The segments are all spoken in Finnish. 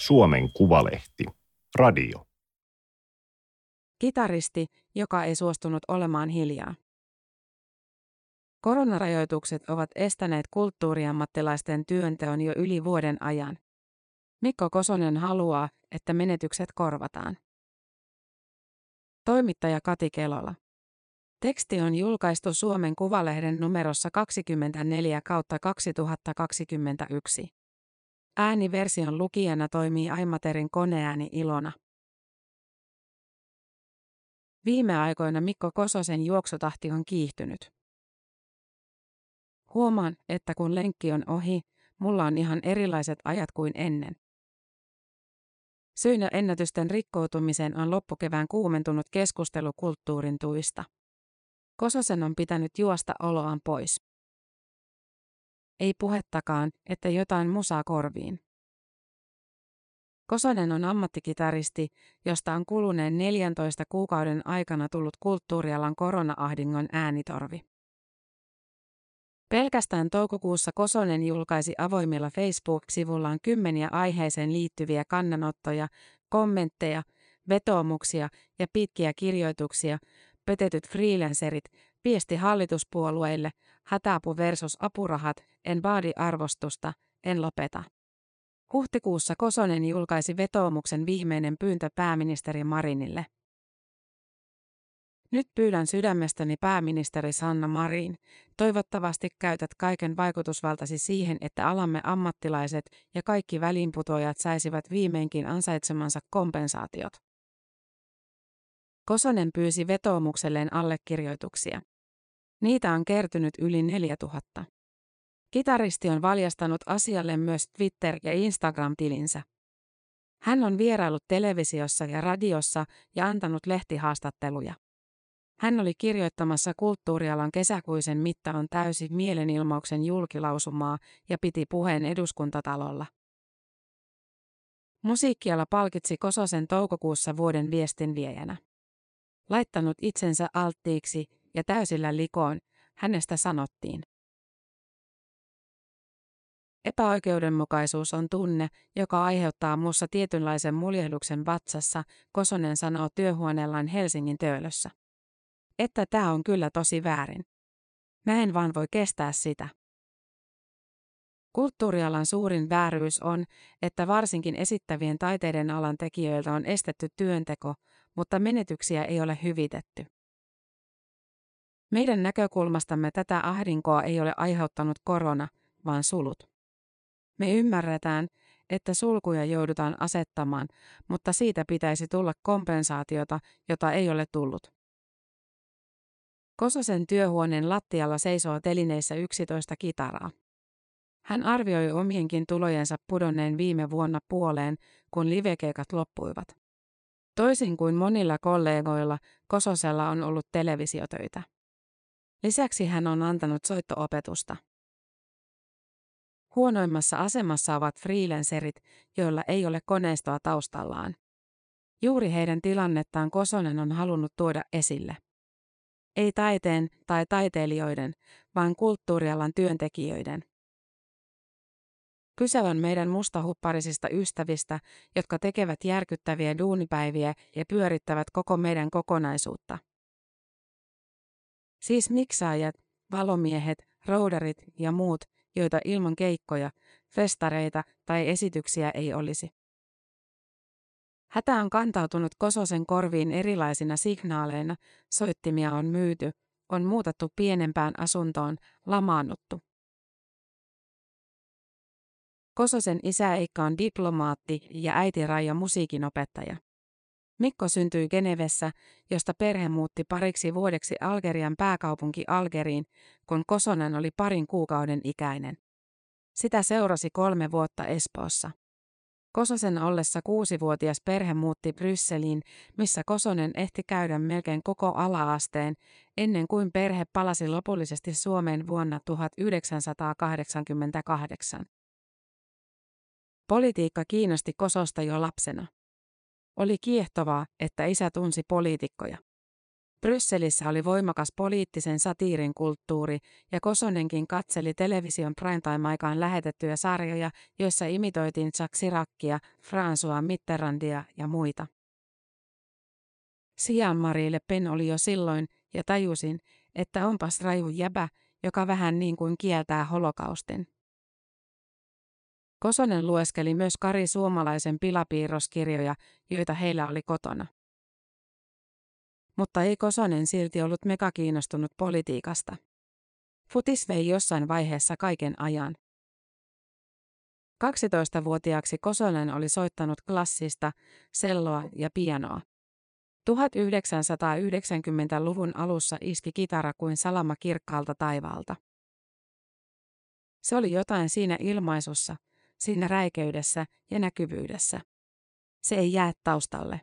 Suomen Kuvalehti. Radio. Kitaristi, joka ei suostunut olemaan hiljaa. Koronarajoitukset ovat estäneet kulttuuriammattilaisten työnteon jo yli vuoden ajan. Mikko Kosonen haluaa, että menetykset korvataan. Toimittaja Kati Kelola. Teksti on julkaistu Suomen Kuvalehden numerossa 24 kautta 2021. Ääniversion lukijana toimii Aimaterin koneääni Ilona. Viime aikoina Mikko Kososen juoksutahti on kiihtynyt. Huomaan, että kun lenkki on ohi, mulla on ihan erilaiset ajat kuin ennen. Syynä ennätysten rikkoutumiseen on loppukevään kuumentunut keskustelu kulttuurin tuista. Kososen on pitänyt juosta oloaan pois. Ei puhettakaan, että jotain musaa korviin. Kosonen on ammattikitaristi, josta on kuluneen 14 kuukauden aikana tullut kulttuurialan korona-ahdingon äänitorvi. Pelkästään toukokuussa Kosonen julkaisi avoimilla Facebook-sivullaan kymmeniä aiheeseen liittyviä kannanottoja, kommentteja, vetoomuksia ja pitkiä kirjoituksia, petetyt freelancerit, viesti hallituspuolueille, hätäapu versus apurahat, en vaadi arvostusta, en lopeta. Huhtikuussa Kosonen julkaisi vetoomuksen viimeinen pyyntö pääministeri Marinille. Nyt pyydän sydämestäni pääministeri Sanna Marin, toivottavasti käytät kaiken vaikutusvaltasi siihen, että alamme ammattilaiset ja kaikki väliinputoajat saisivat viimeinkin ansaitsemansa kompensaatiot. Kosonen pyysi vetoomukselleen allekirjoituksia. Niitä on kertynyt yli 4000. Kitaristi on valjastanut asialle myös Twitter- ja Instagram-tilinsä. Hän on vierailut televisiossa ja radiossa ja antanut lehtihaastatteluja. Hän oli kirjoittamassa kulttuurialan kesäkuisen mitta on täysi mielenilmauksen julkilausumaa ja piti puheen eduskuntatalolla. Musiikkiala palkitsi Kososen toukokuussa vuoden viestinviejänä. Laittanut itsensä alttiiksi ja täysillä likoon, hänestä sanottiin. Epäoikeudenmukaisuus on tunne, joka aiheuttaa muussa tietynlaisen muljehduksen vatsassa, Kosonen sanoo työhuoneellaan Helsingin töölössä. Että tämä on kyllä tosi väärin. Mä en vaan voi kestää sitä. Kulttuurialan suurin vääryys on, että varsinkin esittävien taiteiden alan tekijöiltä on estetty työnteko, mutta menetyksiä ei ole hyvitetty. Meidän näkökulmastamme tätä ahdinkoa ei ole aiheuttanut korona, vaan sulut. Me ymmärretään, että sulkuja joudutaan asettamaan, mutta siitä pitäisi tulla kompensaatiota, jota ei ole tullut. Kososen työhuoneen lattialla seisoo telineissä 11 kitaraa. Hän arvioi omienkin tulojensa pudonneen viime vuonna puoleen, kun livekeikat loppuivat. Toisin kuin monilla kollegoilla, Kososella on ollut televisiotöitä. Lisäksi hän on antanut soittoopetusta. Huonoimmassa asemassa ovat freelancerit, joilla ei ole koneistoa taustallaan. Juuri heidän tilannettaan Kosonen on halunnut tuoda esille. Ei taiteen tai taiteilijoiden, vaan kulttuurialan työntekijöiden. Kyse on meidän mustahupparisista ystävistä, jotka tekevät järkyttäviä duunipäiviä ja pyörittävät koko meidän kokonaisuutta. Siis miksaajat, valomiehet, roudarit ja muut, joita ilman keikkoja, festareita tai esityksiä ei olisi. Hätä on kantautunut Kososen korviin erilaisina signaaleina, soittimia on myyty, on muutettu pienempään asuntoon, lamaannuttu. Kososen isä Eikka on diplomaatti ja äiti Raija musiikinopettaja. Mikko syntyi Genevessä, josta perhe muutti pariksi vuodeksi Algerian pääkaupunki Algeriin, kun Kosonen oli parin kuukauden ikäinen. Sitä seurasi kolme vuotta Espoossa. Kososen ollessa kuusivuotias perhe muutti Brysseliin, missä Kosonen ehti käydä melkein koko alaasteen, ennen kuin perhe palasi lopullisesti Suomeen vuonna 1988. Politiikka kiinnosti Kososta jo lapsena. Oli kiehtovaa, että isä tunsi poliitikkoja. Brysselissä oli voimakas poliittisen satiirin kulttuuri, ja Kosonenkin katseli television primetime-aikaan lähetettyjä sarjoja, joissa imitoitiin Jacques Chiraccia, François Mitterrandia ja muita. Sian Marie Le Pen oli jo silloin, ja tajusin, että onpas raju jäbä, joka vähän niin kuin kieltää holokaustin. Kosonen lueskeli myös Kari Suomalaisen pilapiirroskirjoja, joita heillä oli kotona. Mutta ei Kosonen silti ollut mega kiinnostunut politiikasta. Futis vei jossain vaiheessa kaiken ajan. 12-vuotiaaksi Kosonen oli soittanut klassista, selloa ja pianoa. 1990-luvun alussa iski kitara kuin salama kirkkaalta taivaalta. Se oli jotain siinä ilmaisussa, siinä räikeydessä ja näkyvyydessä. Se ei jää taustalle.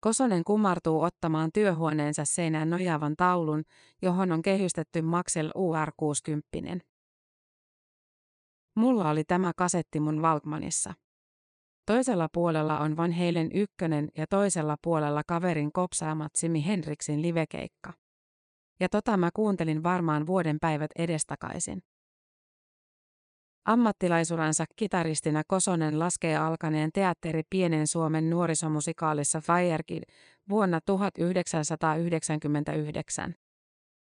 Kosonen kumartuu ottamaan työhuoneensa seinään nojaavan taulun, johon on kehystetty Maxell UR60. Mulla oli tämä kasetti mun Valkmanissa. Toisella puolella on Van Halen ykkönen ja toisella puolella kaverin kopsaamat Simi Henriksin livekeikka. Ja tota mä kuuntelin varmaan vuoden päivät edestakaisin. Ammattilaisuransa kitaristina Kosonen laskee alkaneen teatteri Pienen Suomen nuorisomusikaalissa Firekid vuonna 1999.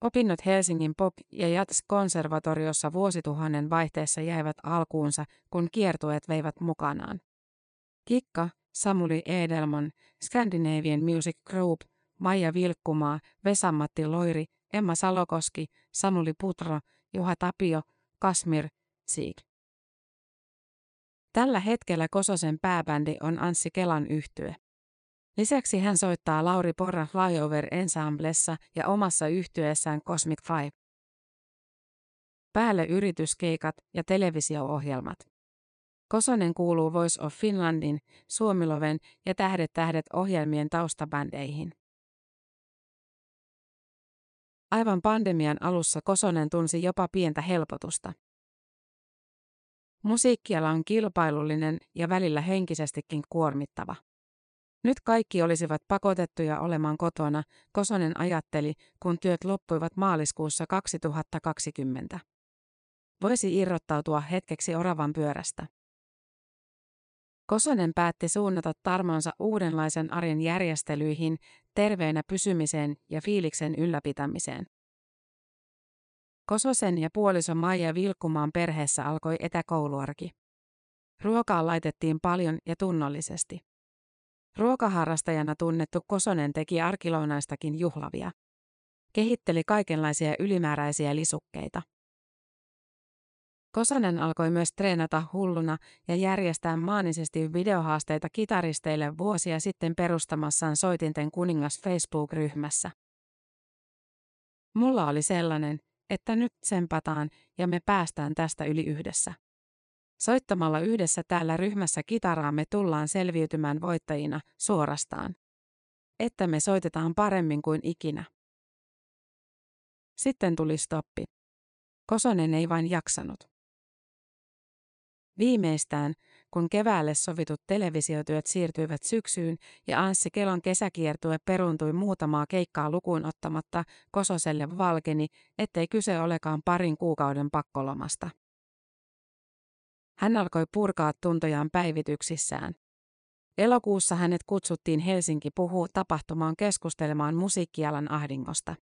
Opinnot Helsingin pop- ja jazz-konservatoriossa vuosituhannen vaihteessa jäivät alkuunsa, kun kiertueet veivät mukanaan. Kikka, Samuli Edelman, Scandinavian Music Group, Maija Vilkkumaa, Vesamatti Loiri, Emma Salokoski, Samuli Putro, Juha Tapio, Kasmir, Sieg. Tällä hetkellä Kososen pääbändi on Anssi Kelan yhtye. Lisäksi hän soittaa Lauri Porra Flyover Ensemblessa ja omassa yhtyeessään Cosmic Five. Päälle yrityskeikat ja televisio-ohjelmat. Kosonen kuuluu Voice of Finlandin, Suomiloven ja Tähdet tähdet ohjelmien taustabändeihin. Aivan pandemian alussa Kosonen tunsi jopa pientä helpotusta. Musiikkiala on kilpailullinen ja välillä henkisestikin kuormittava. Nyt kaikki olisivat pakotettuja olemaan kotona, Kosonen ajatteli, kun työt loppuivat maaliskuussa 2020. Voisi irrottautua hetkeksi oravan pyörästä. Kosonen päätti suunnata tarmonsa uudenlaisen arjen järjestelyihin, terveenä pysymiseen ja fiiliksen ylläpitämiseen. Kososen ja puoliso Maija Vilkkumaan perheessä alkoi etäkouluarki. Ruokaa laitettiin paljon ja tunnollisesti. Ruokaharrastajana tunnettu Kosonen teki arkilounaistakin juhlavia. Kehitteli kaikenlaisia ylimääräisiä lisukkeita. Kosonen alkoi myös treenata hulluna ja järjestää maanisesti videohaasteita kitaristeille vuosia sitten perustamassaan Soitinten kuningas Facebook-ryhmässä. Mulla oli sellainen, että nyt sempataan ja me päästään tästä yli yhdessä. Soittamalla yhdessä täällä ryhmässä kitaraa me tullaan selviytymään voittajina suorastaan. Että me soitetaan paremmin kuin ikinä. Sitten tuli stoppi. Kosonen ei vain jaksanut. Viimeistään, kun keväälle sovitut televisiotyöt siirtyivät syksyyn ja Anssi Kelon kesäkiertue peruuntui muutamaa keikkaa lukuun ottamatta, Kososelle valkeni, ettei kyse olekaan parin kuukauden pakkolomasta. Hän alkoi purkaa tuntojaan päivityksissään. Elokuussa hänet kutsuttiin Helsinki puhuu tapahtumaan keskustelemaan musiikkialan ahdingosta.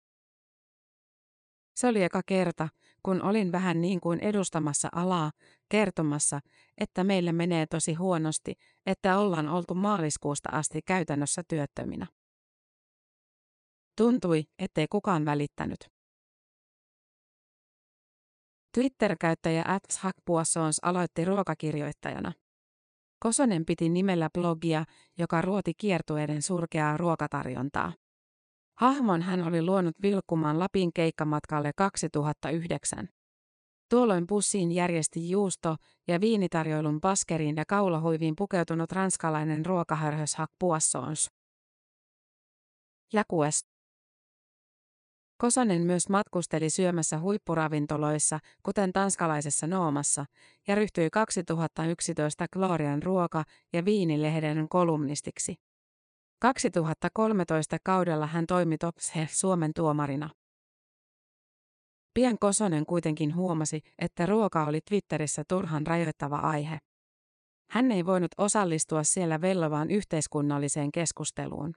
Se oli eka kerta, kun olin vähän niin kuin edustamassa alaa, kertomassa, että meille menee tosi huonosti, että ollaan oltu maaliskuusta asti käytännössä työttöminä. Tuntui, ettei kukaan välittänyt. Twitter-käyttäjä Atshakpuassons aloitti ruokakirjoittajana. Kosonen piti nimellä blogia, joka ruoti kiertueiden surkeaa ruokatarjontaa. Hahmon hän oli luonut Vilkkumaan Lapin keikkamatkalle 2009. Tuolloin pussiin järjesti juusto- ja viinitarjoilun paskeriin ja kaulahuiviin pukeutunut ranskalainen ruokahörhös Hak Poissons. Jakues. Kosonen myös matkusteli syömässä huippuravintoloissa, kuten tanskalaisessa Noomassa, ja ryhtyi 2011 Glorian ruoka- ja viinilehden kolumnistiksi. 2013 kaudella hän toimi Topse Suomen tuomarina. Pian Kosonen kuitenkin huomasi, että ruoka oli Twitterissä turhan rajoittava aihe. Hän ei voinut osallistua siellä vellovaan yhteiskunnalliseen keskusteluun.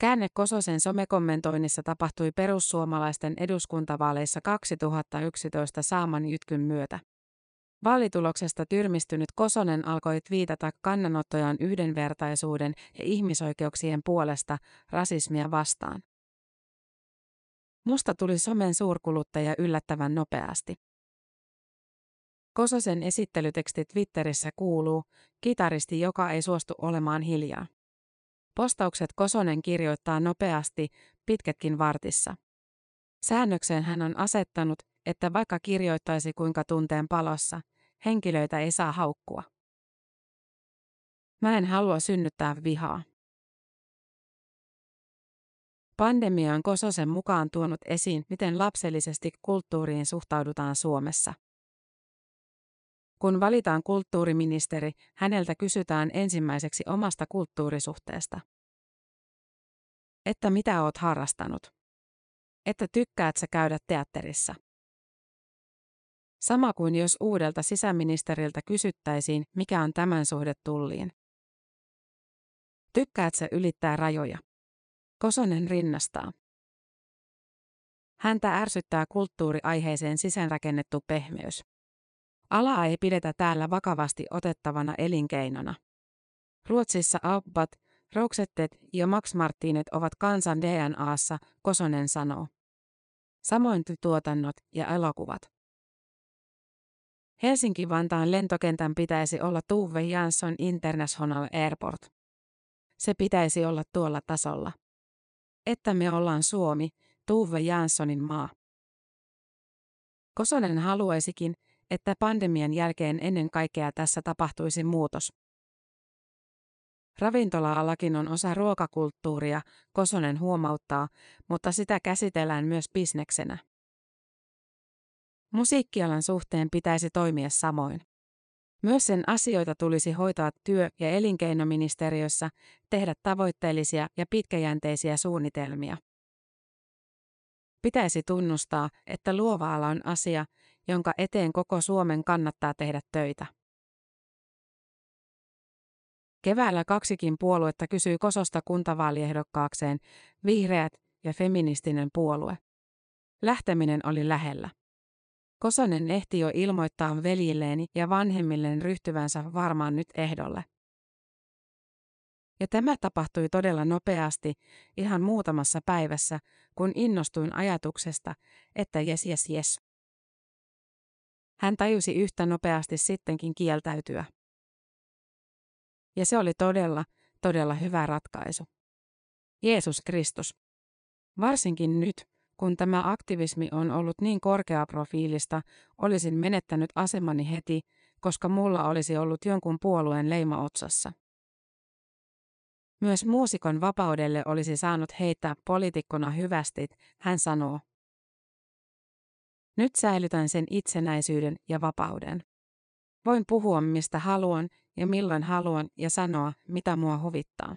Käänne Kososen somekommentoinnissa tapahtui perussuomalaisten eduskuntavaaleissa 2011 saaman jytkyn myötä. Vaalituloksesta tyrmistynyt Kosonen alkoi viitata kannanottojaan yhdenvertaisuuden ja ihmisoikeuksien puolesta rasismia vastaan. Musta tuli somen suurkuluttaja yllättävän nopeasti. Kososen esittelyteksti Twitterissä kuuluu, kitaristi, joka ei suostu olemaan hiljaa. Postaukset Kosonen kirjoittaa nopeasti, pitkätkin vartissa. Säännökseen hän on asettanut, että vaikka kirjoittaisi kuinka tunteen palossa, henkilöitä ei saa haukkua. Mä en halua synnyttää vihaa. Pandemia on Kososen mukaan tuonut esiin, miten lapsellisesti kulttuuriin suhtaudutaan Suomessa. Kun valitaan kulttuuriministeri, häneltä kysytään ensimmäiseksi omasta kulttuurisuhteesta. Että mitä oot harrastanut? Että tykkäät sä käydä teatterissa? Sama kuin jos uudelta sisäministeriltä kysyttäisiin, mikä on tämän suhde tulliin. Tykkäät sä ylittää rajoja? Kosonen rinnastaa. Häntä ärsyttää kulttuuriaiheeseen sisäänrakennettu pehmeys. Alaa ei pidetä täällä vakavasti otettavana elinkeinona. Ruotsissa Abbat, Roxettet ja Max Martinet ovat kansan DNAssa, Kosonen sanoo. Samoin tuotannot ja elokuvat. Helsinki-Vantaan lentokentän pitäisi olla Tuve Jansson International Airport. Se pitäisi olla tuolla tasolla. Että me ollaan Suomi, Tuve Janssonin maa. Kosonen haluaisikin, että pandemian jälkeen ennen kaikkea tässä tapahtuisi muutos. Ravintola-alakin on osa ruokakulttuuria, Kosonen huomauttaa, mutta sitä käsitellään myös bisneksenä. Musiikkialan suhteen pitäisi toimia samoin. Myös sen asioita tulisi hoitaa työ- ja elinkeinoministeriössä, tehdä tavoitteellisia ja pitkäjänteisiä suunnitelmia. Pitäisi tunnustaa, että luova ala on asia, jonka eteen koko Suomen kannattaa tehdä töitä. Keväällä kaksikin puoluetta kysyi Kososta kuntavaaliehdokkaakseen, vihreät ja feministinen puolue. Lähteminen oli lähellä. Kosonen ehti jo ilmoittaa veljilleeni ja vanhemmilleen ryhtyvänsä varmaan nyt ehdolle. Ja tämä tapahtui todella nopeasti, ihan muutamassa päivässä, kun innostuin ajatuksesta, että jes jes jes. Hän tajusi yhtä nopeasti sittenkin kieltäytyä. Ja se oli todella, todella hyvä ratkaisu. Jeesus Kristus. Varsinkin nyt, kun tämä aktivismi on ollut niin korkeaprofiilista, olisin menettänyt asemani heti, koska mulla olisi ollut jonkun puolueen leima otsassa. Myös muusikon vapaudelle olisi saanut heittää poliitikkona hyvästit, hän sanoo. Nyt säilytän sen itsenäisyyden ja vapauden. Voin puhua mistä haluan ja milloin haluan ja sanoa, mitä mua huvittaa.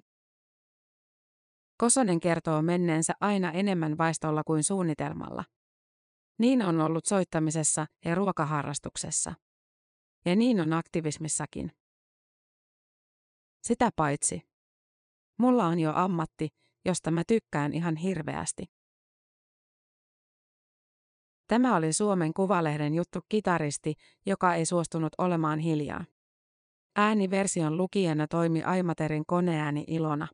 Kosonen kertoo menneensä aina enemmän vaistolla kuin suunnitelmalla. Niin on ollut soittamisessa ja ruokaharrastuksessa. Ja niin on aktivismissakin. Sitä paitsi. Mulla on jo ammatti, josta mä tykkään ihan hirveästi. Tämä oli Suomen Kuvalehden juttu kitaristi, joka ei suostunut olemaan hiljaa. Ääniversion lukijana toimi Aimaterin koneääni Ilona.